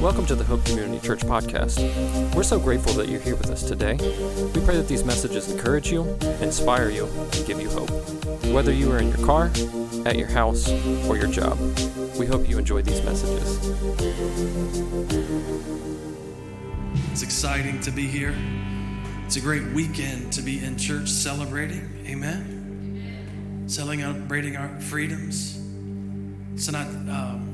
Welcome to the Hope Community Church podcast. We're so grateful that you're here with us today. We pray that these messages encourage you, inspire you, and give you hope. Whether you are in your car, at your house, or your job, we hope you enjoy these messages. It's exciting to be here. It's a great weekend to be in church celebrating. Amen. Celebrating our freedoms. So, not. Um,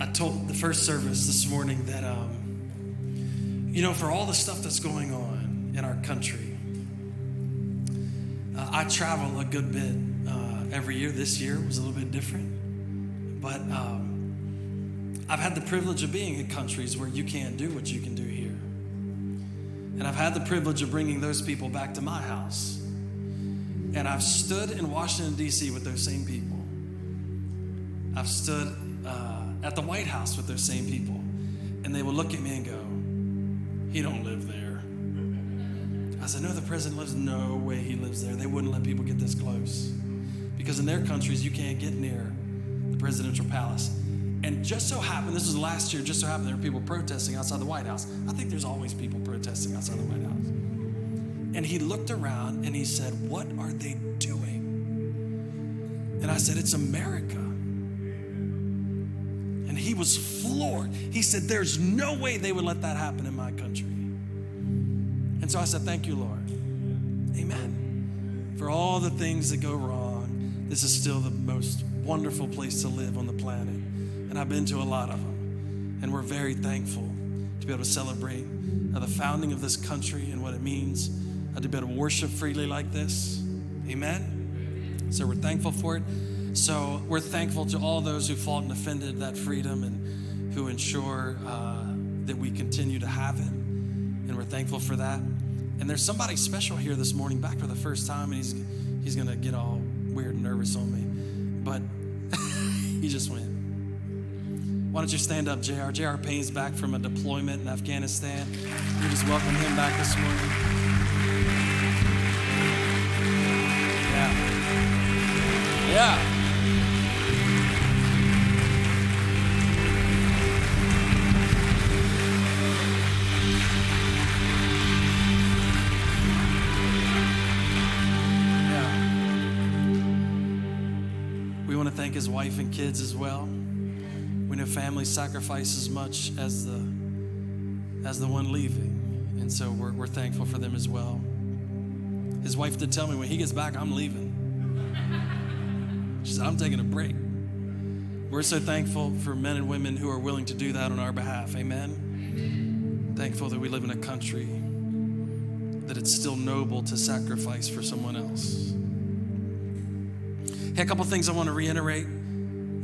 I told the first service this morning that, um, you know, for all the stuff that's going on in our country, uh, I travel a good bit uh, every year. This year was a little bit different, but um, I've had the privilege of being in countries where you can't do what you can do here. And I've had the privilege of bringing those people back to my house. And I've stood in Washington, D.C. with those same people. I've stood. Uh, at the White House with those same people, and they would look at me and go, "He don't live there." I said, "No, the president lives. No way he lives there. They wouldn't let people get this close, because in their countries you can't get near the presidential palace." And just so happened, this was last year. Just so happened there were people protesting outside the White House. I think there's always people protesting outside the White House. And he looked around and he said, "What are they doing?" And I said, "It's America." Was floored. He said, There's no way they would let that happen in my country. And so I said, Thank you, Lord. Amen. For all the things that go wrong, this is still the most wonderful place to live on the planet. And I've been to a lot of them. And we're very thankful to be able to celebrate uh, the founding of this country and what it means uh, to be able to worship freely like this. Amen. So we're thankful for it. So we're thankful to all those who fought and defended that freedom and who ensure uh, that we continue to have it. And we're thankful for that. And there's somebody special here this morning, back for the first time, and he's he's gonna get all weird and nervous on me. But he just went. Why don't you stand up, JR? JR Payne's back from a deployment in Afghanistan. We just welcome him back this morning. Yeah. Yeah. His wife and kids as well. We know families sacrifice as much as the as the one leaving, and so we're, we're thankful for them as well. His wife did tell me when he gets back, I'm leaving. She said, I'm taking a break. We're so thankful for men and women who are willing to do that on our behalf. Amen. Thankful that we live in a country that it's still noble to sacrifice for someone else. Hey, a couple things I want to reiterate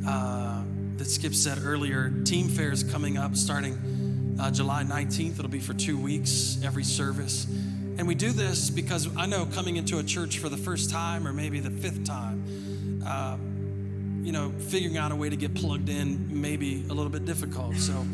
uh, that Skip said earlier. Team Fair is coming up starting uh, July 19th. It'll be for two weeks, every service. And we do this because I know coming into a church for the first time or maybe the fifth time, uh, you know, figuring out a way to get plugged in may be a little bit difficult. So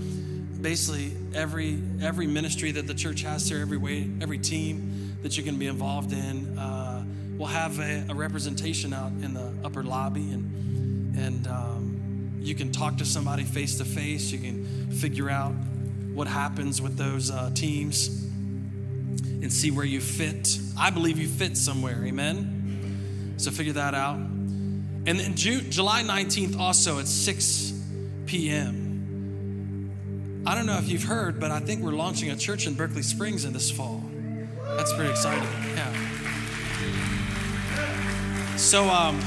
basically, every every ministry that the church has here, every way, every team that you can be involved in uh, we'll have a, a, representation out in the upper lobby and and um, you can talk to somebody face to face you can figure out what happens with those uh, teams and see where you fit. I believe you fit somewhere amen? So figure that out. And then June, july 19th also at 6 p.m i don't know if you've heard but i think we're launching a church in berkeley springs in this fall. That's pretty exciting yeah. So, um,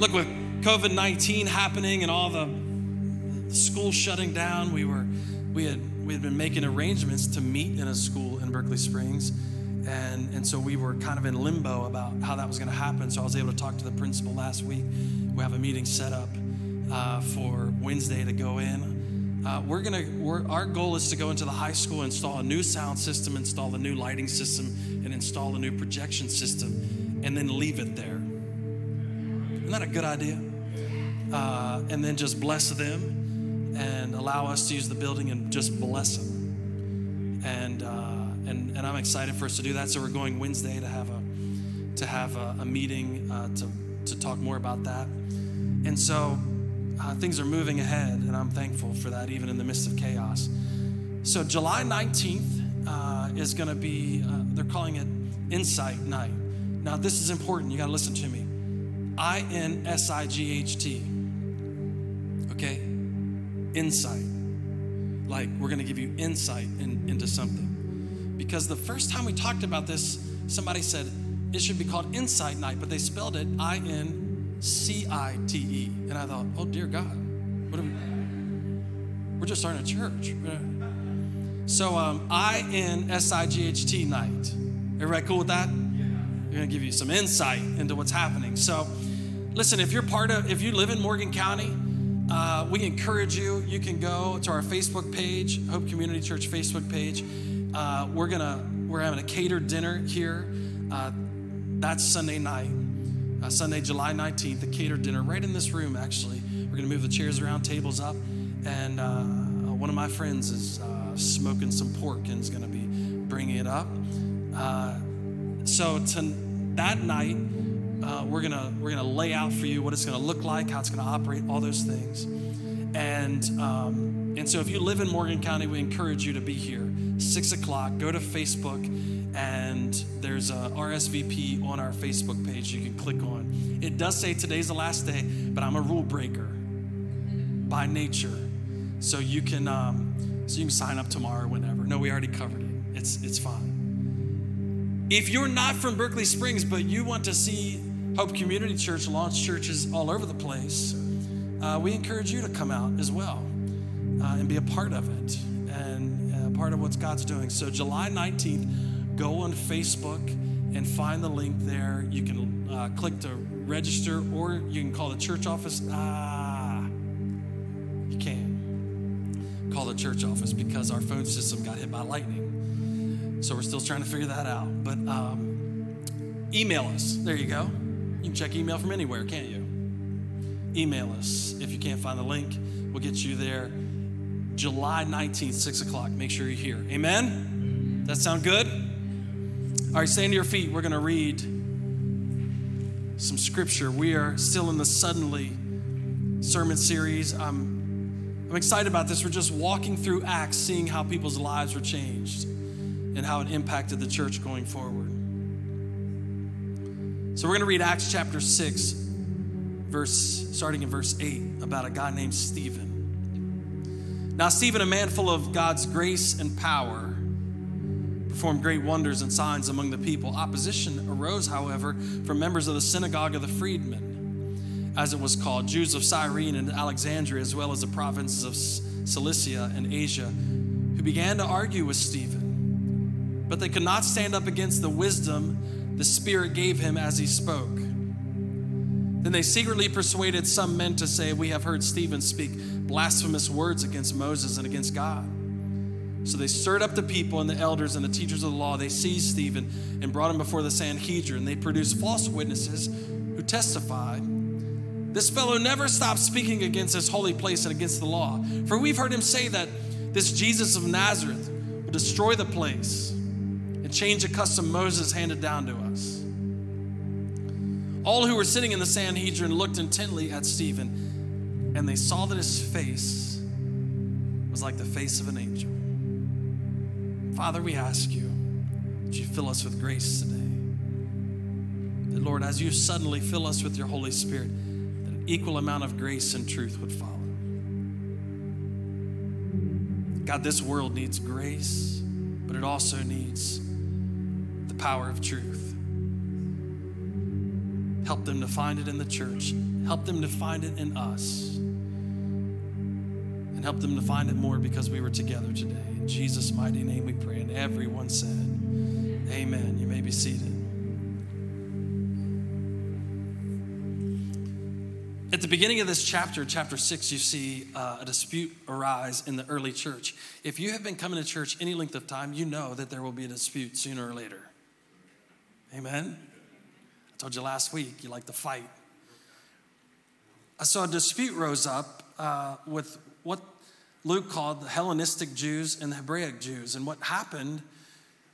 look, with COVID 19 happening and all the schools shutting down, we were, we had, we had been making arrangements to meet in a school in Berkeley Springs. And, and so we were kind of in limbo about how that was going to happen. So I was able to talk to the principal last week. We have a meeting set up uh, for Wednesday to go in. Uh, we're gonna. We're, our goal is to go into the high school, install a new sound system, install a new lighting system, and install a new projection system and then leave it there. Isn't that a good idea? Uh, and then just bless them and allow us to use the building and just bless them. And, uh, and, and I'm excited for us to do that. So we're going Wednesday to have a, to have a, a meeting uh, to, to talk more about that. And so uh, things are moving ahead, and I'm thankful for that, even in the midst of chaos. So, July 19th uh, is going to be, uh, they're calling it Insight Night. Now, this is important. You got to listen to me. I N S I G H T. Okay? Insight. Like, we're going to give you insight in, into something. Because the first time we talked about this, somebody said it should be called Insight Night, but they spelled it I N C I T E. And I thought, oh, dear God, what are we? We're just starting a church. So, um, I N S I G H T night. Everybody cool with that? We're going to give you some insight into what's happening. So, listen, if you're part of, if you live in Morgan County, uh, we encourage you. You can go to our Facebook page, Hope Community Church Facebook page. Uh, we're gonna we're having a catered dinner here. Uh, that's Sunday night, uh, Sunday, July 19th. The catered dinner right in this room. Actually, we're gonna move the chairs around, tables up, and uh, one of my friends is uh, smoking some pork and is gonna be bringing it up. So to that night uh, we're gonna we're gonna lay out for you what it's gonna look like, how it's gonna operate, all those things. And um, and so if you live in Morgan County, we encourage you to be here. Six o'clock. Go to Facebook, and there's a RSVP on our Facebook page you can click on. It does say today's the last day, but I'm a rule breaker by nature, so you can um, so you can sign up tomorrow or whenever. No, we already covered it. It's it's fine. If you're not from Berkeley Springs, but you want to see Hope Community Church launch churches all over the place, uh, we encourage you to come out as well uh, and be a part of it and uh, part of what God's doing. So, July 19th, go on Facebook and find the link there. You can uh, click to register or you can call the church office. Ah, you can't call the church office because our phone system got hit by lightning. So we're still trying to figure that out. But um, email us. There you go. You can check email from anywhere, can't you? Email us. If you can't find the link, we'll get you there. July 19th, 6 o'clock. Make sure you're here. Amen? That sound good? All right, stand to your feet. We're going to read some scripture. We are still in the Suddenly sermon series. I'm, I'm excited about this. We're just walking through Acts, seeing how people's lives were changed and how it impacted the church going forward. So we're going to read Acts chapter 6, verse starting in verse 8 about a guy named Stephen. Now Stephen, a man full of God's grace and power, performed great wonders and signs among the people. Opposition arose, however, from members of the synagogue of the freedmen, as it was called, Jews of Cyrene and Alexandria, as well as the provinces of Cilicia and Asia, who began to argue with Stephen but they could not stand up against the wisdom the Spirit gave him as he spoke. Then they secretly persuaded some men to say, We have heard Stephen speak blasphemous words against Moses and against God. So they stirred up the people and the elders and the teachers of the law. They seized Stephen and brought him before the Sanhedrin. And they produced false witnesses who testified. This fellow never stopped speaking against this holy place and against the law. For we've heard him say that this Jesus of Nazareth will destroy the place change a custom Moses handed down to us. All who were sitting in the Sanhedrin looked intently at Stephen, and they saw that his face was like the face of an angel. Father, we ask you that you fill us with grace today. That, Lord, as you suddenly fill us with your Holy Spirit, that an equal amount of grace and truth would follow. God, this world needs grace, but it also needs power of truth. Help them to find it in the church. Help them to find it in us. And help them to find it more because we were together today. In Jesus' mighty name we pray. And everyone said, Amen. You may be seated. At the beginning of this chapter, chapter six, you see uh, a dispute arise in the early church. If you have been coming to church any length of time, you know that there will be a dispute sooner or later. Amen. I told you last week you like to fight. So a dispute rose up uh, with what Luke called the Hellenistic Jews and the Hebraic Jews. And what happened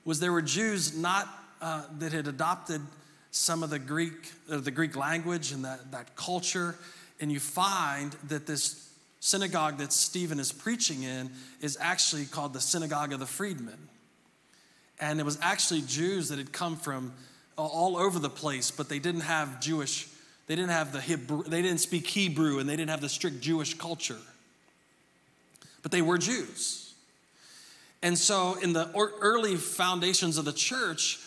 was there were Jews not uh, that had adopted some of the Greek, uh, the Greek language and that, that culture and you find that this synagogue that Stephen is preaching in is actually called the Synagogue of the Freedmen. And it was actually Jews that had come from all over the place, but they didn't have Jewish, they didn't have the Hebrew, they didn't speak Hebrew, and they didn't have the strict Jewish culture. But they were Jews. And so, in the early foundations of the church,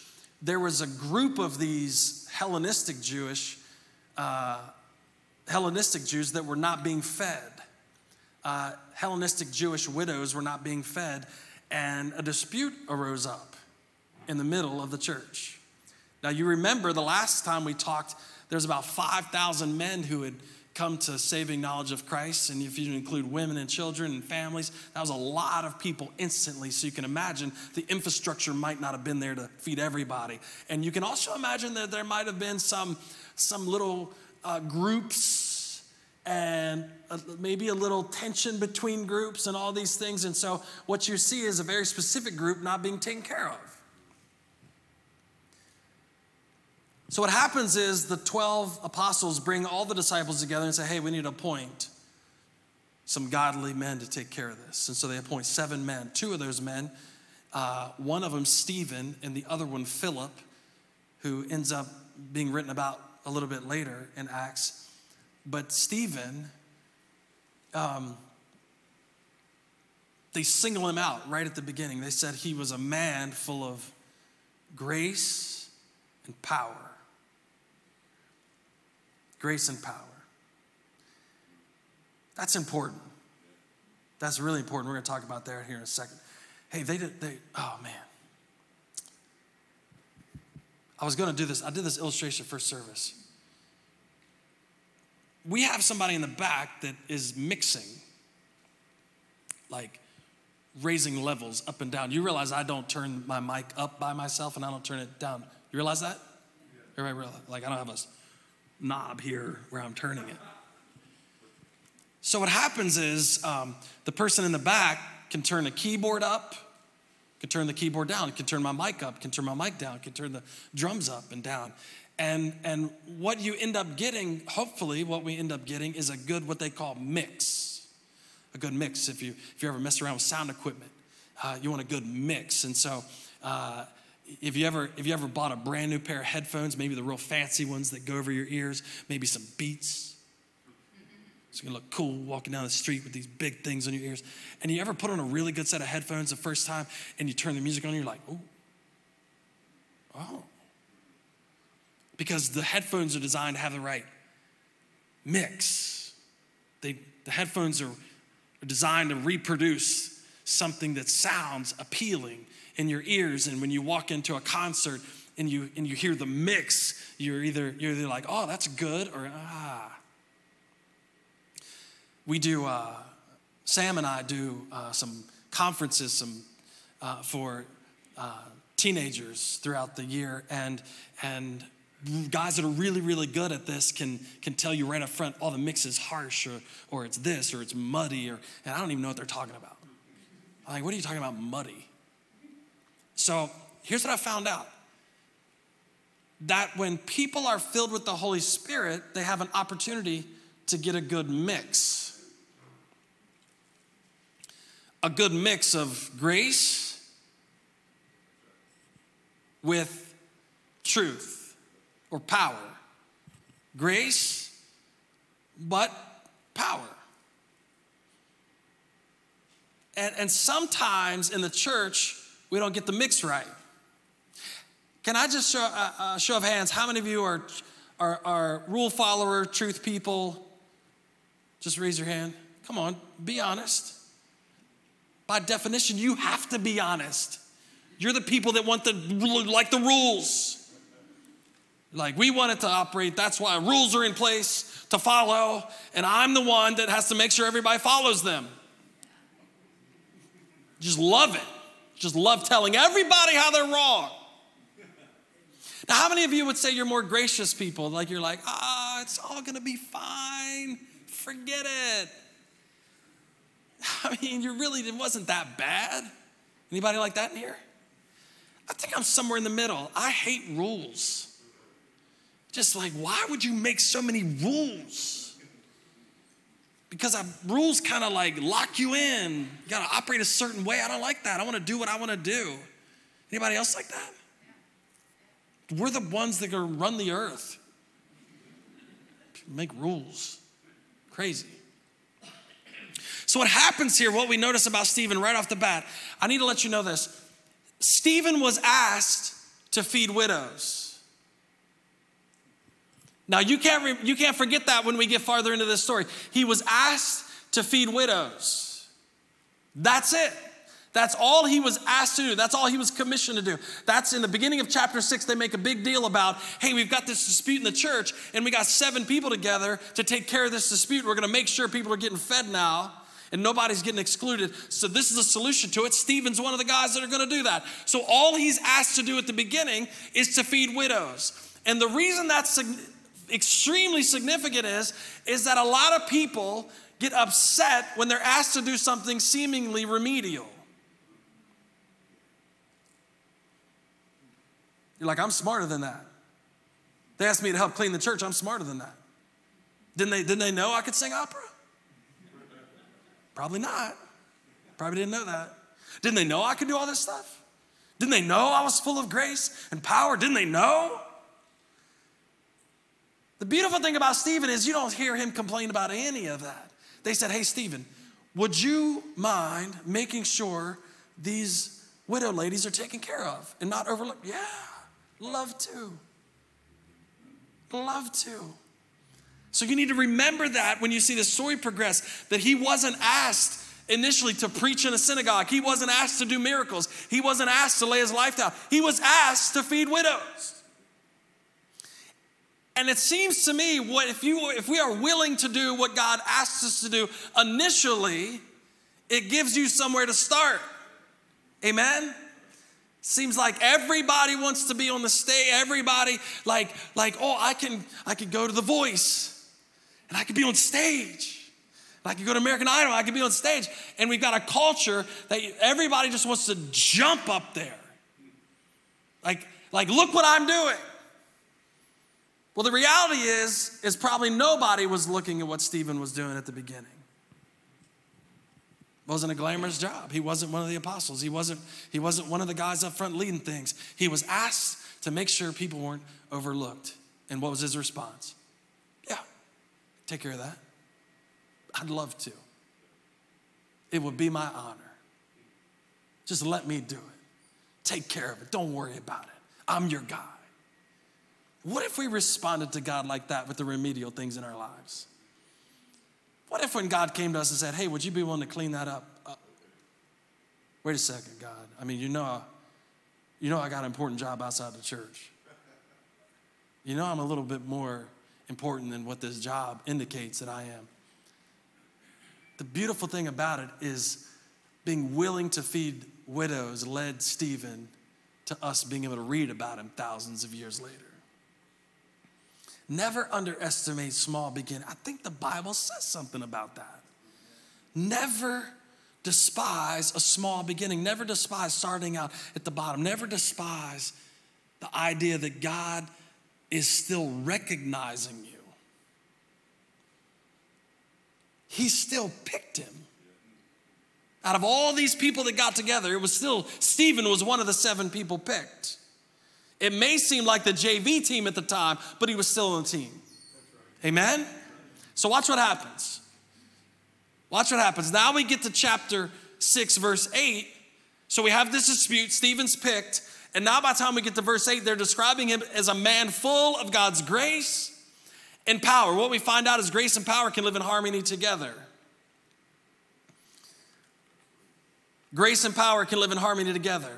there was a group of these Hellenistic Jewish, uh, Hellenistic Jews that were not being fed. Uh, Hellenistic Jewish widows were not being fed, and a dispute arose up in the middle of the church. Now, you remember the last time we talked, there's about 5,000 men who had come to saving knowledge of Christ. And if you include women and children and families, that was a lot of people instantly. So you can imagine the infrastructure might not have been there to feed everybody. And you can also imagine that there might have been some, some little uh, groups and uh, maybe a little tension between groups and all these things. And so what you see is a very specific group not being taken care of. So, what happens is the 12 apostles bring all the disciples together and say, hey, we need to appoint some godly men to take care of this. And so they appoint seven men. Two of those men, uh, one of them, Stephen, and the other one, Philip, who ends up being written about a little bit later in Acts. But Stephen, um, they single him out right at the beginning. They said he was a man full of grace and power grace and power. That's important. That's really important. We're going to talk about that here in a second. Hey, they did, they, oh man. I was going to do this. I did this illustration first service. We have somebody in the back that is mixing, like raising levels up and down. You realize I don't turn my mic up by myself and I don't turn it down. You realize that? Everybody realize? Like I don't have a knob here where I'm turning it. So what happens is um, the person in the back can turn the keyboard up, can turn the keyboard down, can turn my mic up, can turn my mic down, can turn the drums up and down. And, and what you end up getting, hopefully, what we end up getting is a good, what they call mix. A good mix. If you, if you ever mess around with sound equipment, uh, you want a good mix. And so, uh, if you ever if you ever bought a brand new pair of headphones, maybe the real fancy ones that go over your ears, maybe some Beats. So you look cool walking down the street with these big things on your ears. And you ever put on a really good set of headphones the first time and you turn the music on you're like, oh, oh. Because the headphones are designed to have the right mix. They, the headphones are, are designed to reproduce something that sounds appealing in your ears. And when you walk into a concert and you, and you hear the mix, you're either, you're either like, oh, that's good, or ah. We do, uh, Sam and I do uh, some conferences some, uh, for uh, teenagers throughout the year. And, and guys that are really, really good at this can, can tell you right up front, oh, the mix is harsh, or, or it's this, or it's muddy, or, and I don't even know what they're talking about. I'm like, what are you talking about, muddy? So here's what I found out that when people are filled with the Holy Spirit, they have an opportunity to get a good mix. A good mix of grace with truth or power. Grace, but power. And, and sometimes in the church, we don't get the mix right. Can I just show a uh, uh, show of hands? How many of you are, are, are rule follower, truth people? Just raise your hand. Come on, be honest. By definition, you have to be honest. You're the people that want the like the rules. Like we want it to operate. That's why rules are in place to follow, and I'm the one that has to make sure everybody follows them. Just love it just love telling everybody how they're wrong. Now, how many of you would say you're more gracious people? Like you're like, ah, it's all gonna be fine. Forget it. I mean, you really, it wasn't that bad. Anybody like that in here? I think I'm somewhere in the middle. I hate rules. Just like, why would you make so many rules? Because our rules kind of like lock you in. You got to operate a certain way. I don't like that. I want to do what I want to do. Anybody else like that? We're the ones that are going to run the earth. Make rules. Crazy. So, what happens here, what we notice about Stephen right off the bat, I need to let you know this. Stephen was asked to feed widows. Now, you can't, re- you can't forget that when we get farther into this story. He was asked to feed widows. That's it. That's all he was asked to do. That's all he was commissioned to do. That's in the beginning of chapter six. They make a big deal about, hey, we've got this dispute in the church, and we got seven people together to take care of this dispute. We're going to make sure people are getting fed now and nobody's getting excluded. So, this is a solution to it. Stephen's one of the guys that are going to do that. So, all he's asked to do at the beginning is to feed widows. And the reason that's extremely significant is, is that a lot of people get upset when they're asked to do something seemingly remedial. You're like, I'm smarter than that. They asked me to help clean the church. I'm smarter than that. Didn't they, didn't they know I could sing opera? Probably not. Probably didn't know that. Didn't they know I could do all this stuff? Didn't they know I was full of grace and power? Didn't they know? The beautiful thing about Stephen is you don't hear him complain about any of that. They said, Hey, Stephen, would you mind making sure these widow ladies are taken care of and not overlooked? Yeah. Love to. Love to. So you need to remember that when you see the story progress, that he wasn't asked initially to preach in a synagogue. He wasn't asked to do miracles. He wasn't asked to lay his life down. He was asked to feed widows. And it seems to me what if you if we are willing to do what God asks us to do initially, it gives you somewhere to start. Amen. Seems like everybody wants to be on the stage. Everybody like like oh I can I could go to The Voice, and I could be on stage. I could go to American Idol. I could be on stage, and we've got a culture that everybody just wants to jump up there. Like like look what I'm doing. Well, the reality is is probably nobody was looking at what Stephen was doing at the beginning It wasn't a glamorous job. He wasn't one of the apostles. He wasn't, he wasn't one of the guys up front leading things. He was asked to make sure people weren't overlooked. And what was his response? Yeah, take care of that. I'd love to. It would be my honor. Just let me do it. Take care of it. Don't worry about it. I'm your guy. What if we responded to God like that with the remedial things in our lives? What if when God came to us and said, Hey, would you be willing to clean that up? Uh, wait a second, God. I mean, you know, you know I got an important job outside the church. You know I'm a little bit more important than what this job indicates that I am. The beautiful thing about it is being willing to feed widows led Stephen to us being able to read about him thousands of years later. Never underestimate small beginning. I think the Bible says something about that. Never despise a small beginning. Never despise starting out at the bottom. Never despise the idea that God is still recognizing you. He still picked him. Out of all these people that got together, it was still, Stephen was one of the seven people picked. It may seem like the JV team at the time, but he was still on the team. Amen? So watch what happens. Watch what happens. Now we get to chapter 6, verse 8. So we have this dispute. Stephen's picked. And now by the time we get to verse 8, they're describing him as a man full of God's grace and power. What we find out is grace and power can live in harmony together. Grace and power can live in harmony together.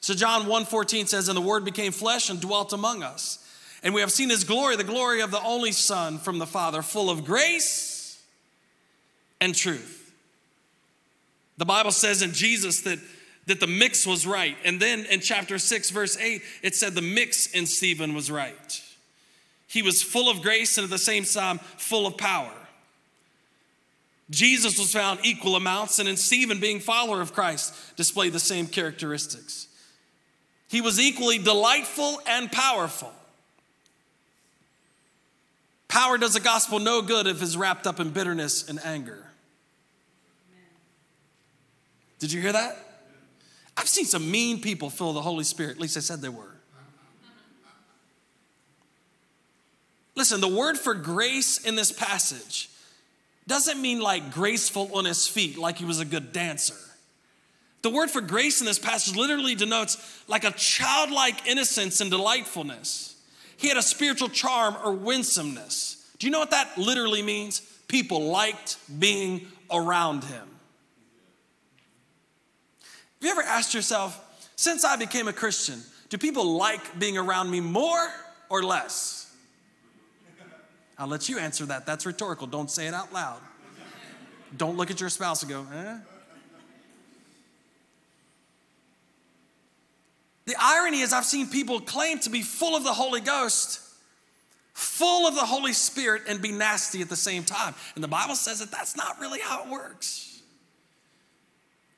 So John 1:14 says, "And the word became flesh and dwelt among us. And we have seen his glory, the glory of the only Son from the Father, full of grace and truth." The Bible says in Jesus that, that the mix was right. And then in chapter 6, verse 8, it said the mix in Stephen was right. He was full of grace and at the same time full of power. Jesus was found equal amounts, and in Stephen, being follower of Christ, displayed the same characteristics. He was equally delightful and powerful. Power does the gospel no good if it's wrapped up in bitterness and anger. Did you hear that? I've seen some mean people fill the Holy Spirit. At least I said they were. Listen, the word for grace in this passage doesn't mean like graceful on his feet, like he was a good dancer. The word for grace in this passage literally denotes like a childlike innocence and delightfulness. He had a spiritual charm or winsomeness. Do you know what that literally means? People liked being around him. Have you ever asked yourself, since I became a Christian, do people like being around me more or less? I'll let you answer that. That's rhetorical. Don't say it out loud. Don't look at your spouse and go, eh? The irony is, I've seen people claim to be full of the Holy Ghost, full of the Holy Spirit, and be nasty at the same time. And the Bible says that that's not really how it works.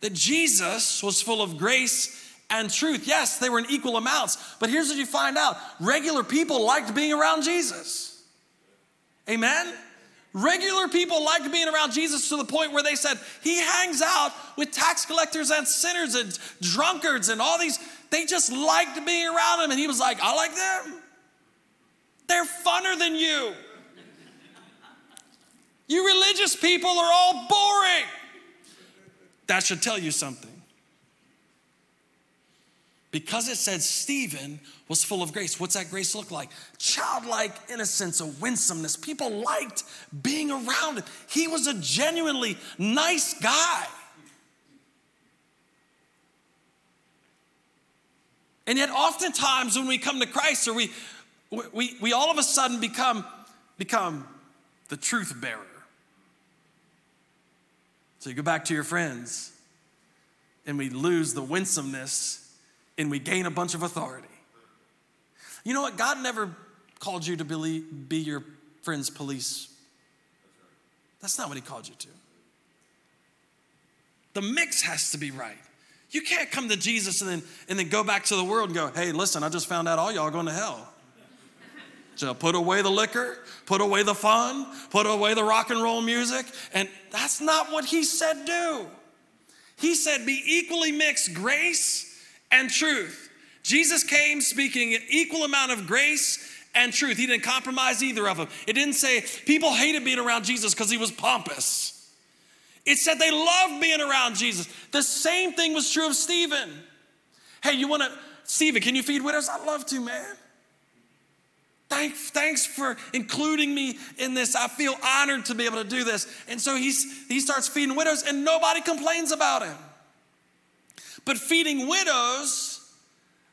That Jesus was full of grace and truth. Yes, they were in equal amounts, but here's what you find out regular people liked being around Jesus. Amen? Regular people liked being around Jesus to the point where they said he hangs out with tax collectors and sinners and drunkards and all these. They just liked being around him. And he was like, I like them. They're funner than you. You religious people are all boring. That should tell you something. Because it said Stephen was full of grace. What's that grace look like? Childlike innocence, a winsomeness. People liked being around him. He was a genuinely nice guy. And yet, oftentimes, when we come to Christ, or we, we, we all of a sudden become, become the truth bearer. So you go back to your friends, and we lose the winsomeness and we gain a bunch of authority. You know what? God never called you to be, be your friend's police. That's not what He called you to. The mix has to be right. You can't come to Jesus and then, and then go back to the world and go, hey, listen, I just found out all y'all going to hell. So put away the liquor, put away the fun, put away the rock and roll music. And that's not what he said do. He said, be equally mixed grace and truth. Jesus came speaking an equal amount of grace and truth. He didn't compromise either of them. It didn't say people hated being around Jesus because he was pompous. It said they loved being around Jesus. The same thing was true of Stephen. Hey, you want to, Stephen, can you feed widows? I'd love to, man. Thanks, thanks for including me in this. I feel honored to be able to do this. And so he's, he starts feeding widows, and nobody complains about him. But feeding widows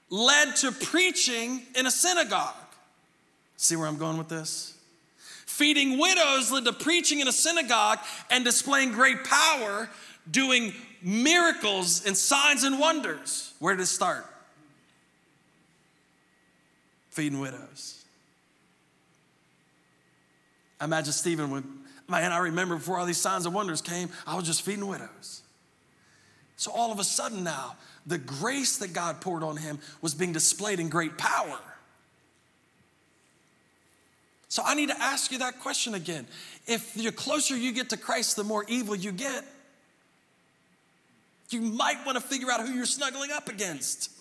led to preaching in a synagogue. See where I'm going with this? Feeding widows led to preaching in a synagogue and displaying great power, doing miracles and signs and wonders. Where did it start? Feeding widows. I imagine Stephen would, man, I remember before all these signs and wonders came, I was just feeding widows. So all of a sudden now, the grace that God poured on him was being displayed in great power. So I need to ask you that question again. If the closer you get to Christ, the more evil you get, you might want to figure out who you're snuggling up against.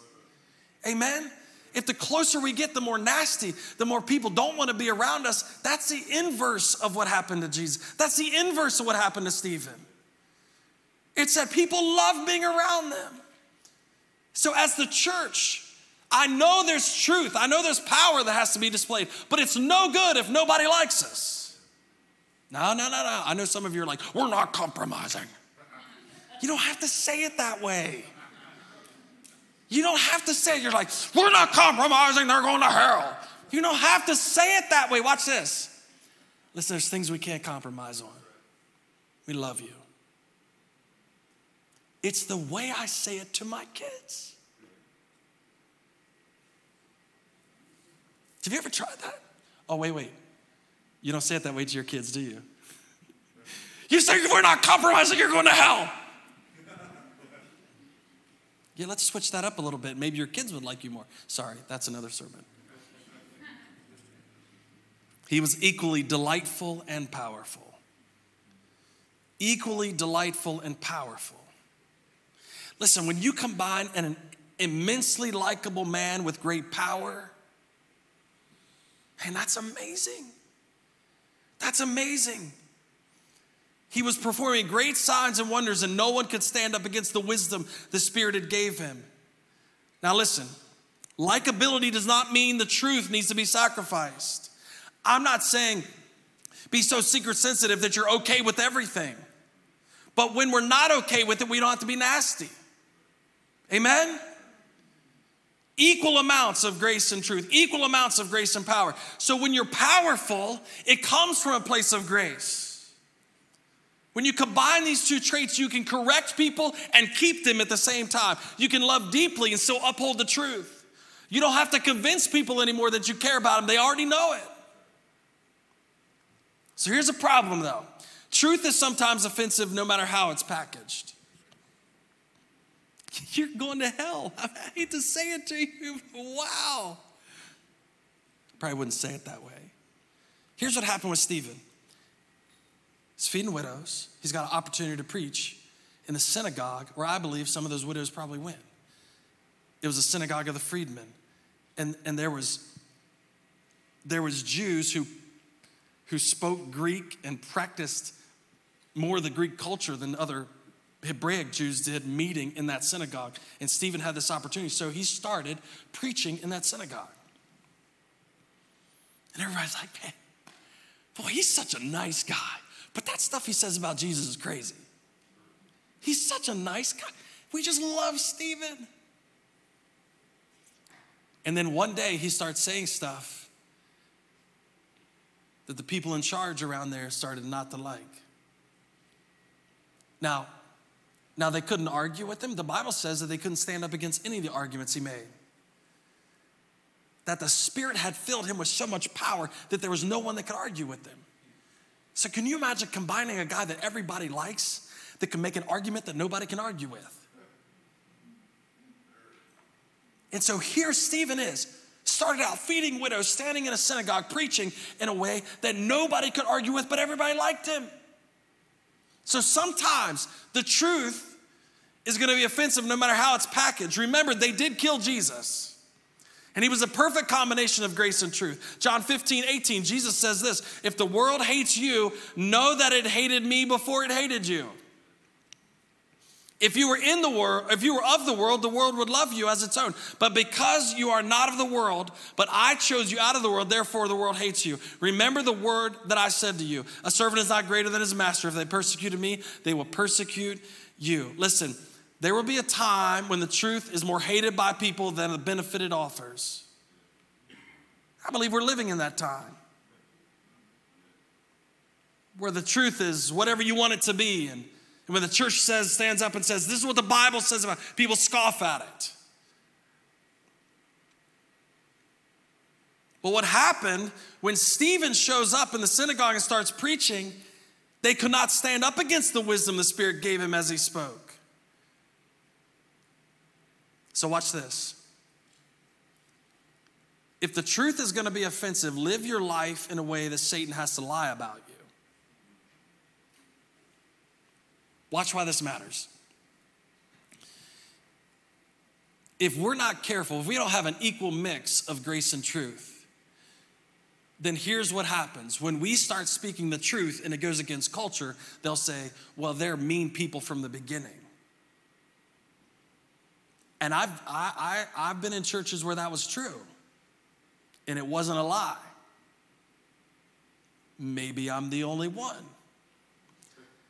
Amen? If the closer we get, the more nasty, the more people don't want to be around us. That's the inverse of what happened to Jesus. That's the inverse of what happened to Stephen. It said people love being around them. So, as the church, I know there's truth, I know there's power that has to be displayed, but it's no good if nobody likes us. No, no, no, no. I know some of you are like, we're not compromising. You don't have to say it that way. You don't have to say it. You're like, we're not compromising, they're going to hell. You don't have to say it that way. Watch this. Listen, there's things we can't compromise on. We love you. It's the way I say it to my kids. Have you ever tried that? Oh, wait, wait. You don't say it that way to your kids, do you? You say we're not compromising, you're going to hell. Yeah, let's switch that up a little bit. Maybe your kids would like you more. Sorry, that's another sermon. He was equally delightful and powerful. Equally delightful and powerful. Listen, when you combine an immensely likable man with great power, and that's amazing. That's amazing. He was performing great signs and wonders, and no one could stand up against the wisdom the Spirit had gave him. Now listen, likability does not mean the truth needs to be sacrificed. I'm not saying be so secret sensitive that you're okay with everything. But when we're not okay with it, we don't have to be nasty. Amen? Equal amounts of grace and truth, equal amounts of grace and power. So when you're powerful, it comes from a place of grace. When you combine these two traits, you can correct people and keep them at the same time. You can love deeply and still uphold the truth. You don't have to convince people anymore that you care about them, they already know it. So here's a problem though truth is sometimes offensive no matter how it's packaged. You're going to hell. I hate to say it to you, wow. Probably wouldn't say it that way. Here's what happened with Stephen He's feeding widows. He's got an opportunity to preach in the synagogue where I believe some of those widows probably went. It was a synagogue of the freedmen. And, and there was there was Jews who who spoke Greek and practiced more of the Greek culture than other Hebraic Jews did meeting in that synagogue. And Stephen had this opportunity. So he started preaching in that synagogue. And everybody's like, man, boy, he's such a nice guy. But that stuff he says about Jesus is crazy. He's such a nice guy. We just love Stephen. And then one day he starts saying stuff that the people in charge around there started not to like. Now, now they couldn't argue with him. The Bible says that they couldn't stand up against any of the arguments he made. That the Spirit had filled him with so much power that there was no one that could argue with him. So, can you imagine combining a guy that everybody likes that can make an argument that nobody can argue with? And so here Stephen is, started out feeding widows, standing in a synagogue, preaching in a way that nobody could argue with, but everybody liked him. So sometimes the truth is gonna be offensive no matter how it's packaged. Remember, they did kill Jesus. And he was a perfect combination of grace and truth. John 15, 18, Jesus says this If the world hates you, know that it hated me before it hated you. If you were in the world, if you were of the world, the world would love you as its own. But because you are not of the world, but I chose you out of the world, therefore the world hates you. Remember the word that I said to you A servant is not greater than his master. If they persecuted me, they will persecute you. Listen, there will be a time when the truth is more hated by people than the benefit it offers. I believe we're living in that time where the truth is whatever you want it to be. And, and when the church says, stands up and says, This is what the Bible says about it, people scoff at it. But what happened when Stephen shows up in the synagogue and starts preaching, they could not stand up against the wisdom the Spirit gave him as he spoke. So, watch this. If the truth is going to be offensive, live your life in a way that Satan has to lie about you. Watch why this matters. If we're not careful, if we don't have an equal mix of grace and truth, then here's what happens. When we start speaking the truth and it goes against culture, they'll say, well, they're mean people from the beginning. And I've, I, I, I've been in churches where that was true, and it wasn't a lie. Maybe I'm the only one.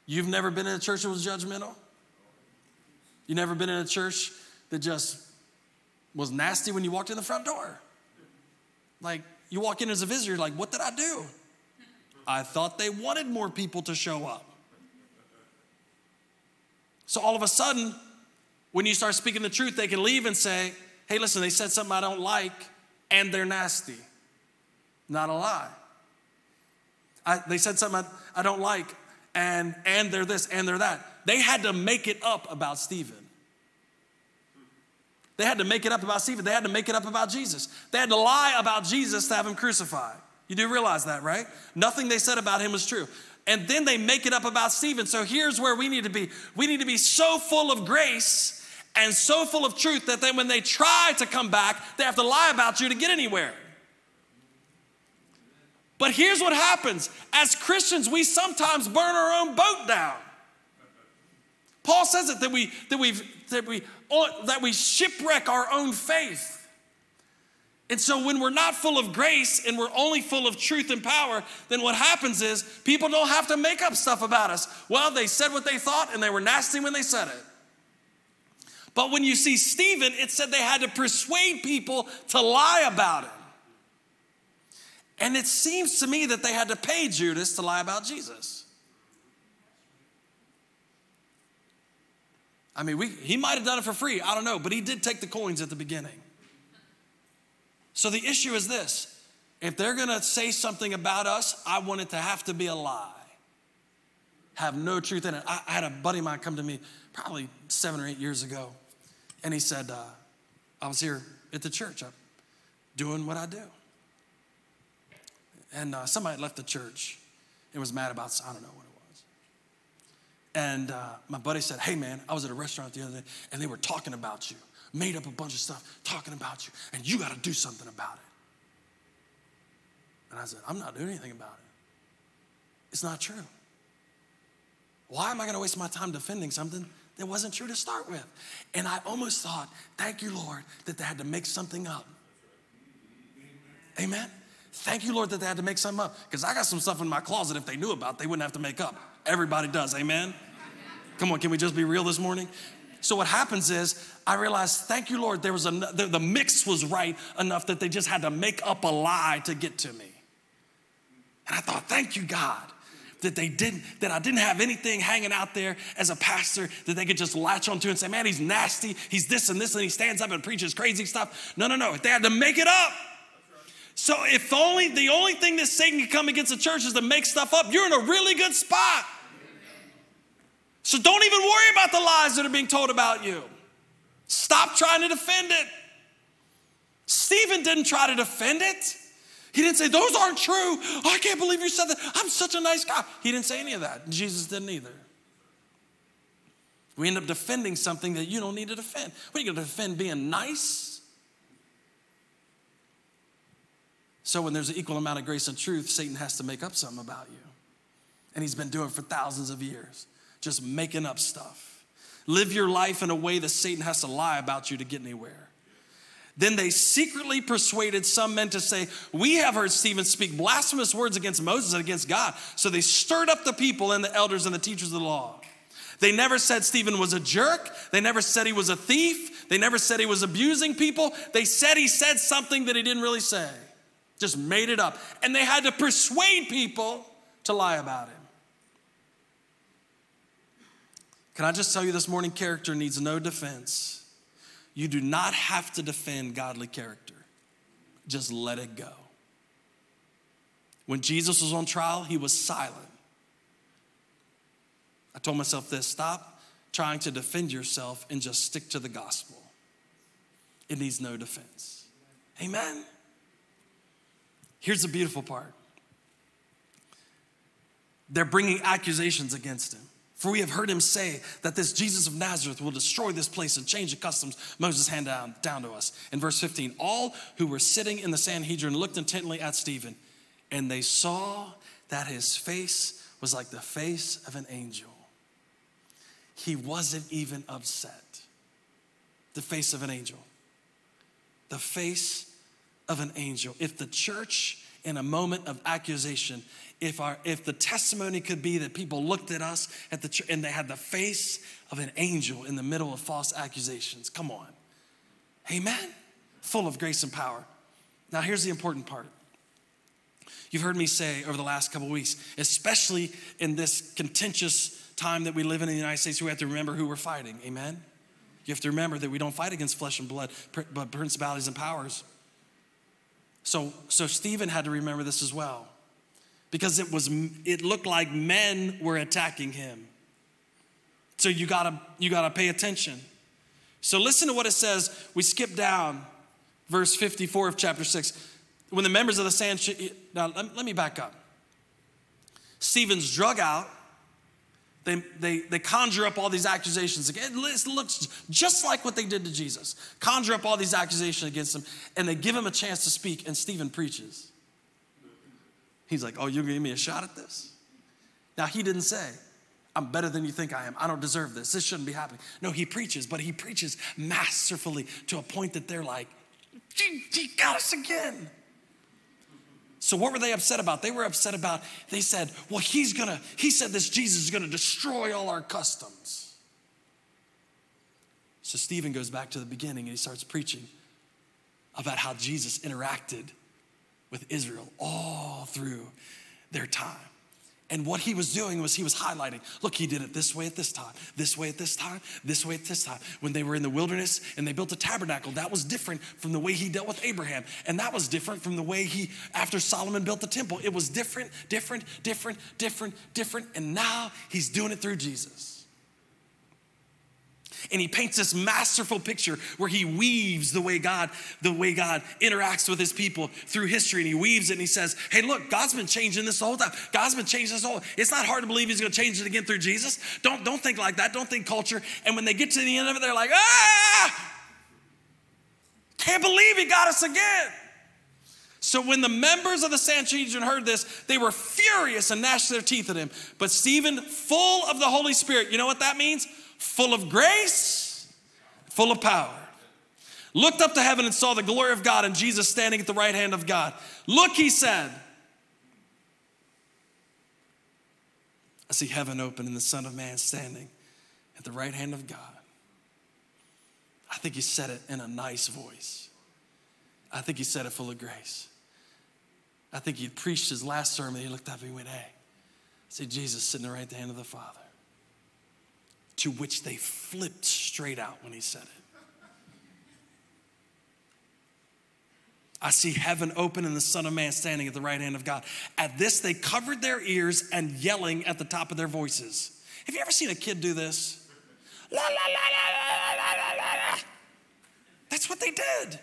You've never been in a church that was judgmental? You never been in a church that just was nasty when you walked in the front door? Like, you walk in as a visitor, like, what did I do? I thought they wanted more people to show up. So all of a sudden, when you start speaking the truth, they can leave and say, hey, listen, they said something I don't like and they're nasty. Not a lie. I, they said something I, I don't like and, and they're this and they're that. They had to make it up about Stephen. They had to make it up about Stephen. They had to make it up about Jesus. They had to lie about Jesus to have him crucified. You do realize that, right? Nothing they said about him was true. And then they make it up about Stephen. So here's where we need to be. We need to be so full of grace and so full of truth that then when they try to come back, they have to lie about you to get anywhere. But here's what happens as Christians, we sometimes burn our own boat down. Paul says it that we that we that we that we shipwreck our own faith. And so when we're not full of grace and we're only full of truth and power, then what happens is people don't have to make up stuff about us. Well, they said what they thought and they were nasty when they said it. But when you see Stephen, it said they had to persuade people to lie about him. And it seems to me that they had to pay Judas to lie about Jesus. I mean, we, he might have done it for free, I don't know, but he did take the coins at the beginning. So the issue is this if they're gonna say something about us, I want it to have to be a lie, have no truth in it. I, I had a buddy of mine come to me probably seven or eight years ago, and he said, uh, I was here at the church, I'm doing what I do. And uh, somebody left the church and was mad about, I don't know what it was. And uh, my buddy said, Hey man, I was at a restaurant the other day and they were talking about you, made up a bunch of stuff talking about you, and you got to do something about it. And I said, I'm not doing anything about it. It's not true. Why am I going to waste my time defending something that wasn't true to start with? And I almost thought, thank you, Lord, that they had to make something up. Amen. Thank you, Lord, that they had to make something up. Because I got some stuff in my closet if they knew about, they wouldn't have to make up. Everybody does, amen? Come on, can we just be real this morning? So what happens is I realized, thank you, Lord, there was a the, the mix was right enough that they just had to make up a lie to get to me. And I thought, thank you, God, that they didn't, that I didn't have anything hanging out there as a pastor that they could just latch onto and say, man, he's nasty, he's this and this, and he stands up and preaches crazy stuff. No, no, no. They had to make it up. So if only the only thing that Satan can come against the church is to make stuff up, you're in a really good spot. So don't even worry about the lies that are being told about you. Stop trying to defend it. Stephen didn't try to defend it. He didn't say, Those aren't true. Oh, I can't believe you said that. I'm such a nice guy. He didn't say any of that. Jesus didn't either. We end up defending something that you don't need to defend. What are you going to defend being nice? So when there's an equal amount of grace and truth, Satan has to make up something about you. And he's been doing it for thousands of years, just making up stuff. Live your life in a way that Satan has to lie about you to get anywhere. Then they secretly persuaded some men to say, We have heard Stephen speak blasphemous words against Moses and against God. So they stirred up the people and the elders and the teachers of the law. They never said Stephen was a jerk. They never said he was a thief. They never said he was abusing people. They said he said something that he didn't really say just made it up. And they had to persuade people to lie about him. Can I just tell you this morning character needs no defense. You do not have to defend godly character, just let it go. When Jesus was on trial, he was silent. I told myself this stop trying to defend yourself and just stick to the gospel. It needs no defense. Amen. Here's the beautiful part they're bringing accusations against him. For we have heard him say that this Jesus of Nazareth will destroy this place and change the customs Moses handed down, down to us. In verse 15, all who were sitting in the Sanhedrin looked intently at Stephen, and they saw that his face was like the face of an angel. He wasn't even upset. The face of an angel. The face of an angel. If the church, in a moment of accusation, if, our, if the testimony could be that people looked at us at the and they had the face of an angel in the middle of false accusations, come on. Amen? Full of grace and power. Now, here's the important part. You've heard me say over the last couple weeks, especially in this contentious time that we live in in the United States, we have to remember who we're fighting. Amen? You have to remember that we don't fight against flesh and blood, but principalities and powers. So, so Stephen had to remember this as well because it was it looked like men were attacking him. So you gotta you gotta pay attention. So listen to what it says. We skip down verse 54 of chapter 6. When the members of the sand, now let, let me back up. Stephen's drug out. They, they, they conjure up all these accusations. It looks just like what they did to Jesus. Conjure up all these accusations against him, and they give him a chance to speak, and Stephen preaches. He's like, Oh, you're gonna give me a shot at this? Now, he didn't say, I'm better than you think I am. I don't deserve this. This shouldn't be happening. No, he preaches, but he preaches masterfully to a point that they're like, He got us again. So what were they upset about? They were upset about, they said, well, he's gonna, he said this Jesus is gonna destroy all our customs. So Stephen goes back to the beginning and he starts preaching about how Jesus interacted with Israel all through their time. And what he was doing was he was highlighting look, he did it this way at this time, this way at this time, this way at this time. When they were in the wilderness and they built a tabernacle, that was different from the way he dealt with Abraham. And that was different from the way he, after Solomon built the temple, it was different, different, different, different, different. And now he's doing it through Jesus. And he paints this masterful picture where he weaves the way God, the way God interacts with his people through history. And he weaves it and he says, Hey, look, God's been changing this whole time. God's been changing this whole. It's not hard to believe he's gonna change it again through Jesus. Don't, don't think like that. Don't think culture. And when they get to the end of it, they're like, ah! Can't believe he got us again. So when the members of the Sanhedrin heard this, they were furious and gnashed their teeth at him. But Stephen, full of the Holy Spirit, you know what that means? Full of grace, full of power. Looked up to heaven and saw the glory of God and Jesus standing at the right hand of God. Look, he said. I see heaven open and the Son of Man standing at the right hand of God. I think he said it in a nice voice. I think he said it full of grace. I think he preached his last sermon. He looked up and he went, Hey, I see Jesus sitting right at the hand of the Father to which they flipped straight out when he said it. I see heaven open and the Son of Man standing at the right hand of God. At this, they covered their ears and yelling at the top of their voices. Have you ever seen a kid do this? La, la, la, That's what they did.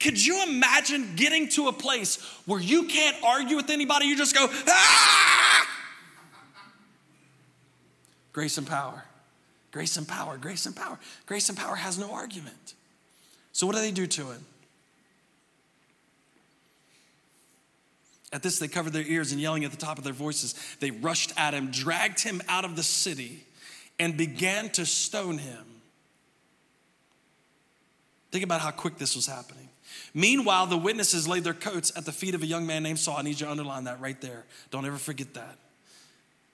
Could you imagine getting to a place where you can't argue with anybody? You just go, ah! Grace and power. Grace and power, grace and power. Grace and power has no argument. So, what do they do to him? At this, they covered their ears and yelling at the top of their voices, they rushed at him, dragged him out of the city, and began to stone him. Think about how quick this was happening. Meanwhile, the witnesses laid their coats at the feet of a young man named Saul. I need you to underline that right there. Don't ever forget that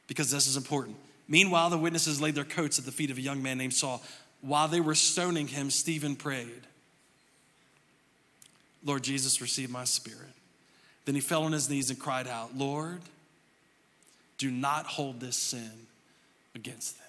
because this is important. Meanwhile, the witnesses laid their coats at the feet of a young man named Saul. While they were stoning him, Stephen prayed, Lord Jesus, receive my spirit. Then he fell on his knees and cried out, Lord, do not hold this sin against them.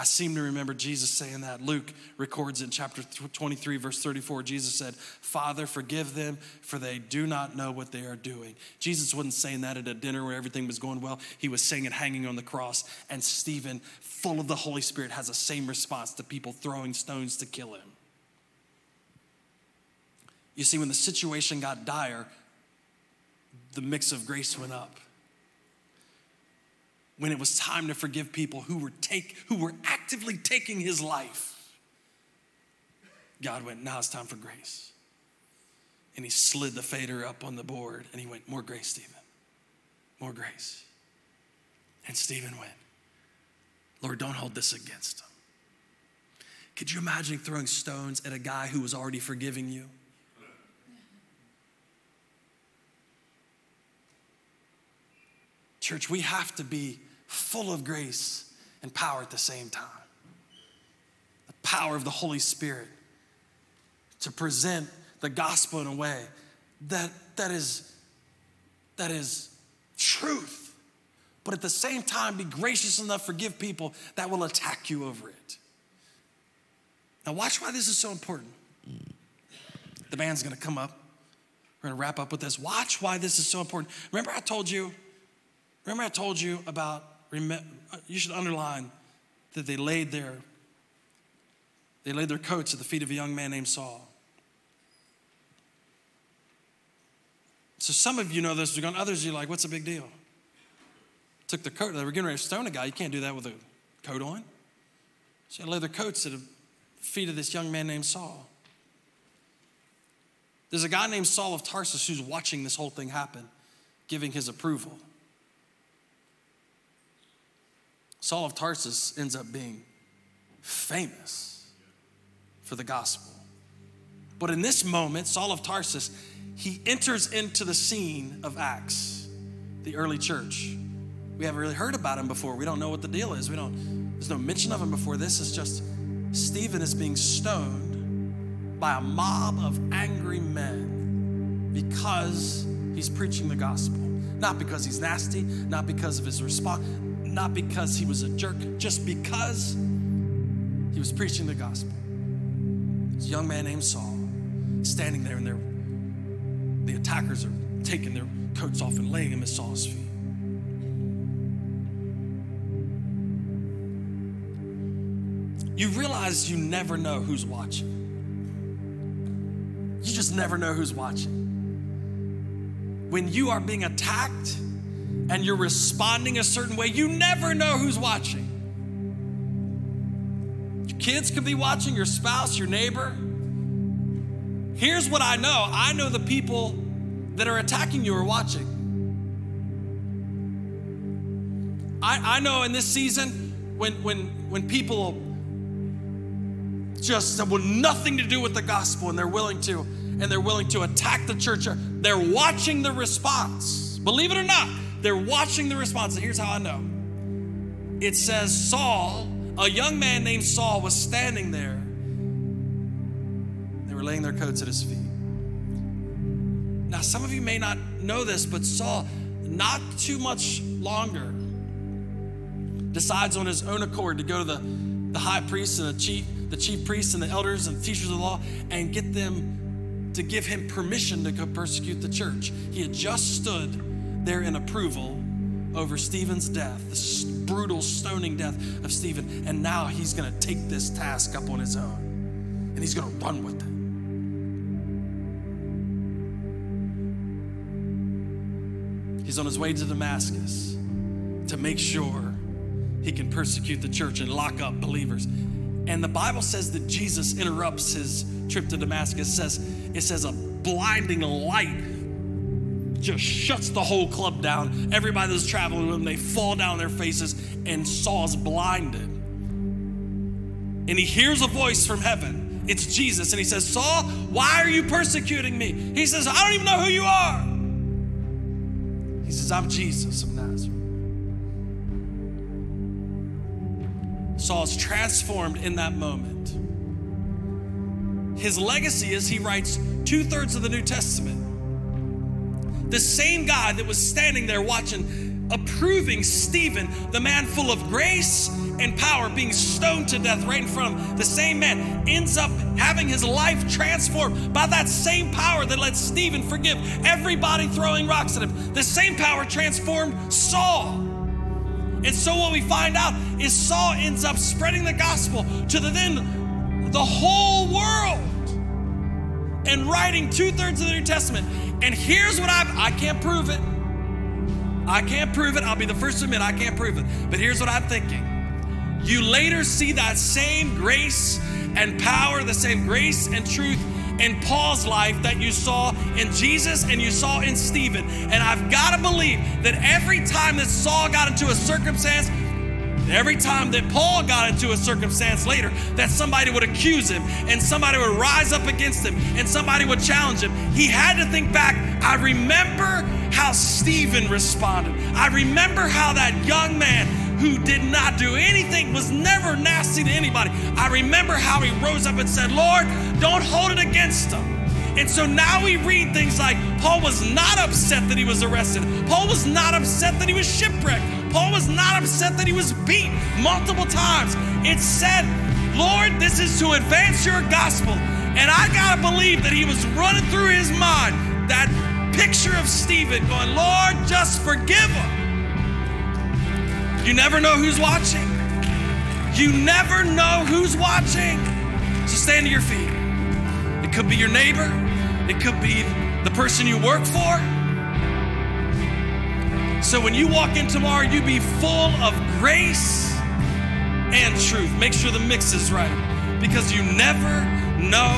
I seem to remember Jesus saying that. Luke records in chapter 23, verse 34. Jesus said, Father, forgive them, for they do not know what they are doing. Jesus wasn't saying that at a dinner where everything was going well. He was saying it hanging on the cross. And Stephen, full of the Holy Spirit, has the same response to people throwing stones to kill him. You see, when the situation got dire, the mix of grace went up when it was time to forgive people who were, take, who were actively taking his life, God went, now it's time for grace. And he slid the fader up on the board and he went, More grace, Stephen. More grace. And Stephen went, Lord, don't hold this against him. Could you imagine throwing stones at a guy who was already forgiving you? Church, we have to be full of grace and power at the same time. The power of the Holy Spirit to present the gospel in a way that, that, is, that is truth, but at the same time be gracious enough to forgive people that will attack you over it. Now, watch why this is so important. The band's gonna come up. We're gonna wrap up with this. Watch why this is so important. Remember, I told you, remember, I told you about you should underline that they laid their they laid their coats at the feet of a young man named Saul. So some of you know this, you're going, others you're like, what's the big deal? Took their coat, they were getting ready to stone a guy. You can't do that with a coat on. So they laid their coats at the feet of this young man named Saul. There's a guy named Saul of Tarsus who's watching this whole thing happen, giving his approval. Saul of Tarsus ends up being famous for the gospel. But in this moment, Saul of Tarsus, he enters into the scene of Acts, the early church. We haven't really heard about him before. We don't know what the deal is. We don't, there's no mention of him before this. is just Stephen is being stoned by a mob of angry men because he's preaching the gospel. Not because he's nasty, not because of his response, not because he was a jerk, just because he was preaching the gospel. This young man named Saul standing there, and the attackers are taking their coats off and laying them at Saul's feet. You realize you never know who's watching. You just never know who's watching. When you are being attacked, and you're responding a certain way, you never know who's watching. Your kids could be watching, your spouse, your neighbor. Here's what I know I know the people that are attacking you are watching. I, I know in this season when, when, when people just want nothing to do with the gospel and they're willing to and they're willing to attack the church they're watching the response believe it or not they're watching the response. And here's how I know it says Saul, a young man named Saul, was standing there. They were laying their coats at his feet. Now, some of you may not know this, but Saul, not too much longer, decides on his own accord to go to the, the high priests and the chief, the chief priests and the elders and teachers of the law and get them to give him permission to go persecute the church. He had just stood there in approval over Stephen's death, the brutal stoning death of Stephen. And now he's going to take this task up on his own and he's going to run with it. He's on his way to Damascus to make sure he can persecute the church and lock up believers. And the Bible says that Jesus interrupts his trip to Damascus. Says, it says a blinding light just shuts the whole club down. Everybody that's traveling with them, they fall down their faces, and Saul's blinded. And he hears a voice from heaven. It's Jesus, and he says, Saul, why are you persecuting me? He says, I don't even know who you are. He says, I'm Jesus of Nazareth. Saul's transformed in that moment. His legacy is he writes two thirds of the New Testament. The same God that was standing there watching, approving Stephen, the man full of grace and power, being stoned to death right in front of him, the same man ends up having his life transformed by that same power that let Stephen forgive everybody throwing rocks at him. The same power transformed Saul. And so what we find out is Saul ends up spreading the gospel to the then the whole world and writing two thirds of the New Testament. And here's what I I can't prove it. I can't prove it. I'll be the first to admit I can't prove it. But here's what I'm thinking. You later see that same grace and power, the same grace and truth in Paul's life that you saw in Jesus and you saw in Stephen. And I've got to believe that every time that Saul got into a circumstance Every time that Paul got into a circumstance later, that somebody would accuse him and somebody would rise up against him and somebody would challenge him, he had to think back. I remember how Stephen responded. I remember how that young man who did not do anything, was never nasty to anybody. I remember how he rose up and said, Lord, don't hold it against them. And so now we read things like Paul was not upset that he was arrested. Paul was not upset that he was shipwrecked. Paul was not upset that he was beat multiple times. It said, Lord, this is to advance your gospel. And I gotta believe that he was running through his mind that picture of Stephen going, Lord, just forgive him. You never know who's watching. You never know who's watching. So stand to your feet. It could be your neighbor, it could be the person you work for. So when you walk in tomorrow, you be full of grace and truth. Make sure the mix is right because you never know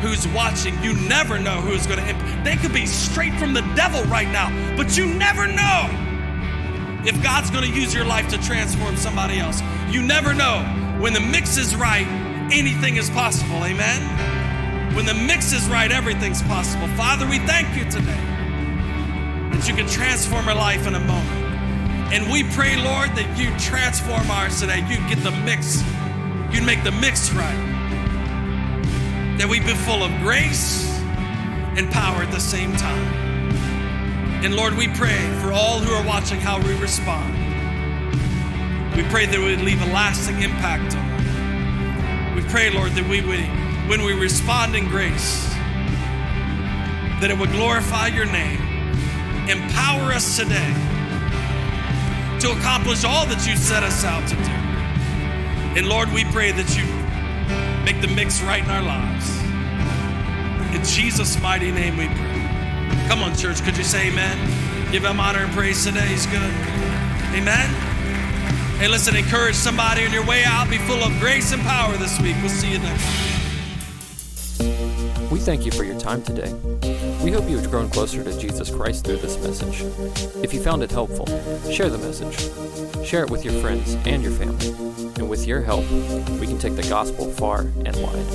who's watching. You never know who's going to. They could be straight from the devil right now, but you never know if God's going to use your life to transform somebody else. You never know. When the mix is right, anything is possible. Amen. When the mix is right, everything's possible. Father, we thank you today that you can transform our life in a moment. And we pray, Lord, that you transform ours today. You get the mix, you make the mix right. That we be full of grace and power at the same time. And Lord, we pray for all who are watching how we respond. We pray that we would leave a lasting impact on them. We pray, Lord, that we would, when we respond in grace, that it would glorify your name empower us today to accomplish all that you set us out to do. And Lord, we pray that you make the mix right in our lives. In Jesus' mighty name we pray. Come on, church, could you say amen? Give him honor and praise today. He's good. Amen. Hey, listen, encourage somebody on your way out. Be full of grace and power this week. We'll see you next. We thank you for your time today. We hope you have grown closer to Jesus Christ through this message. If you found it helpful, share the message. Share it with your friends and your family. And with your help, we can take the gospel far and wide.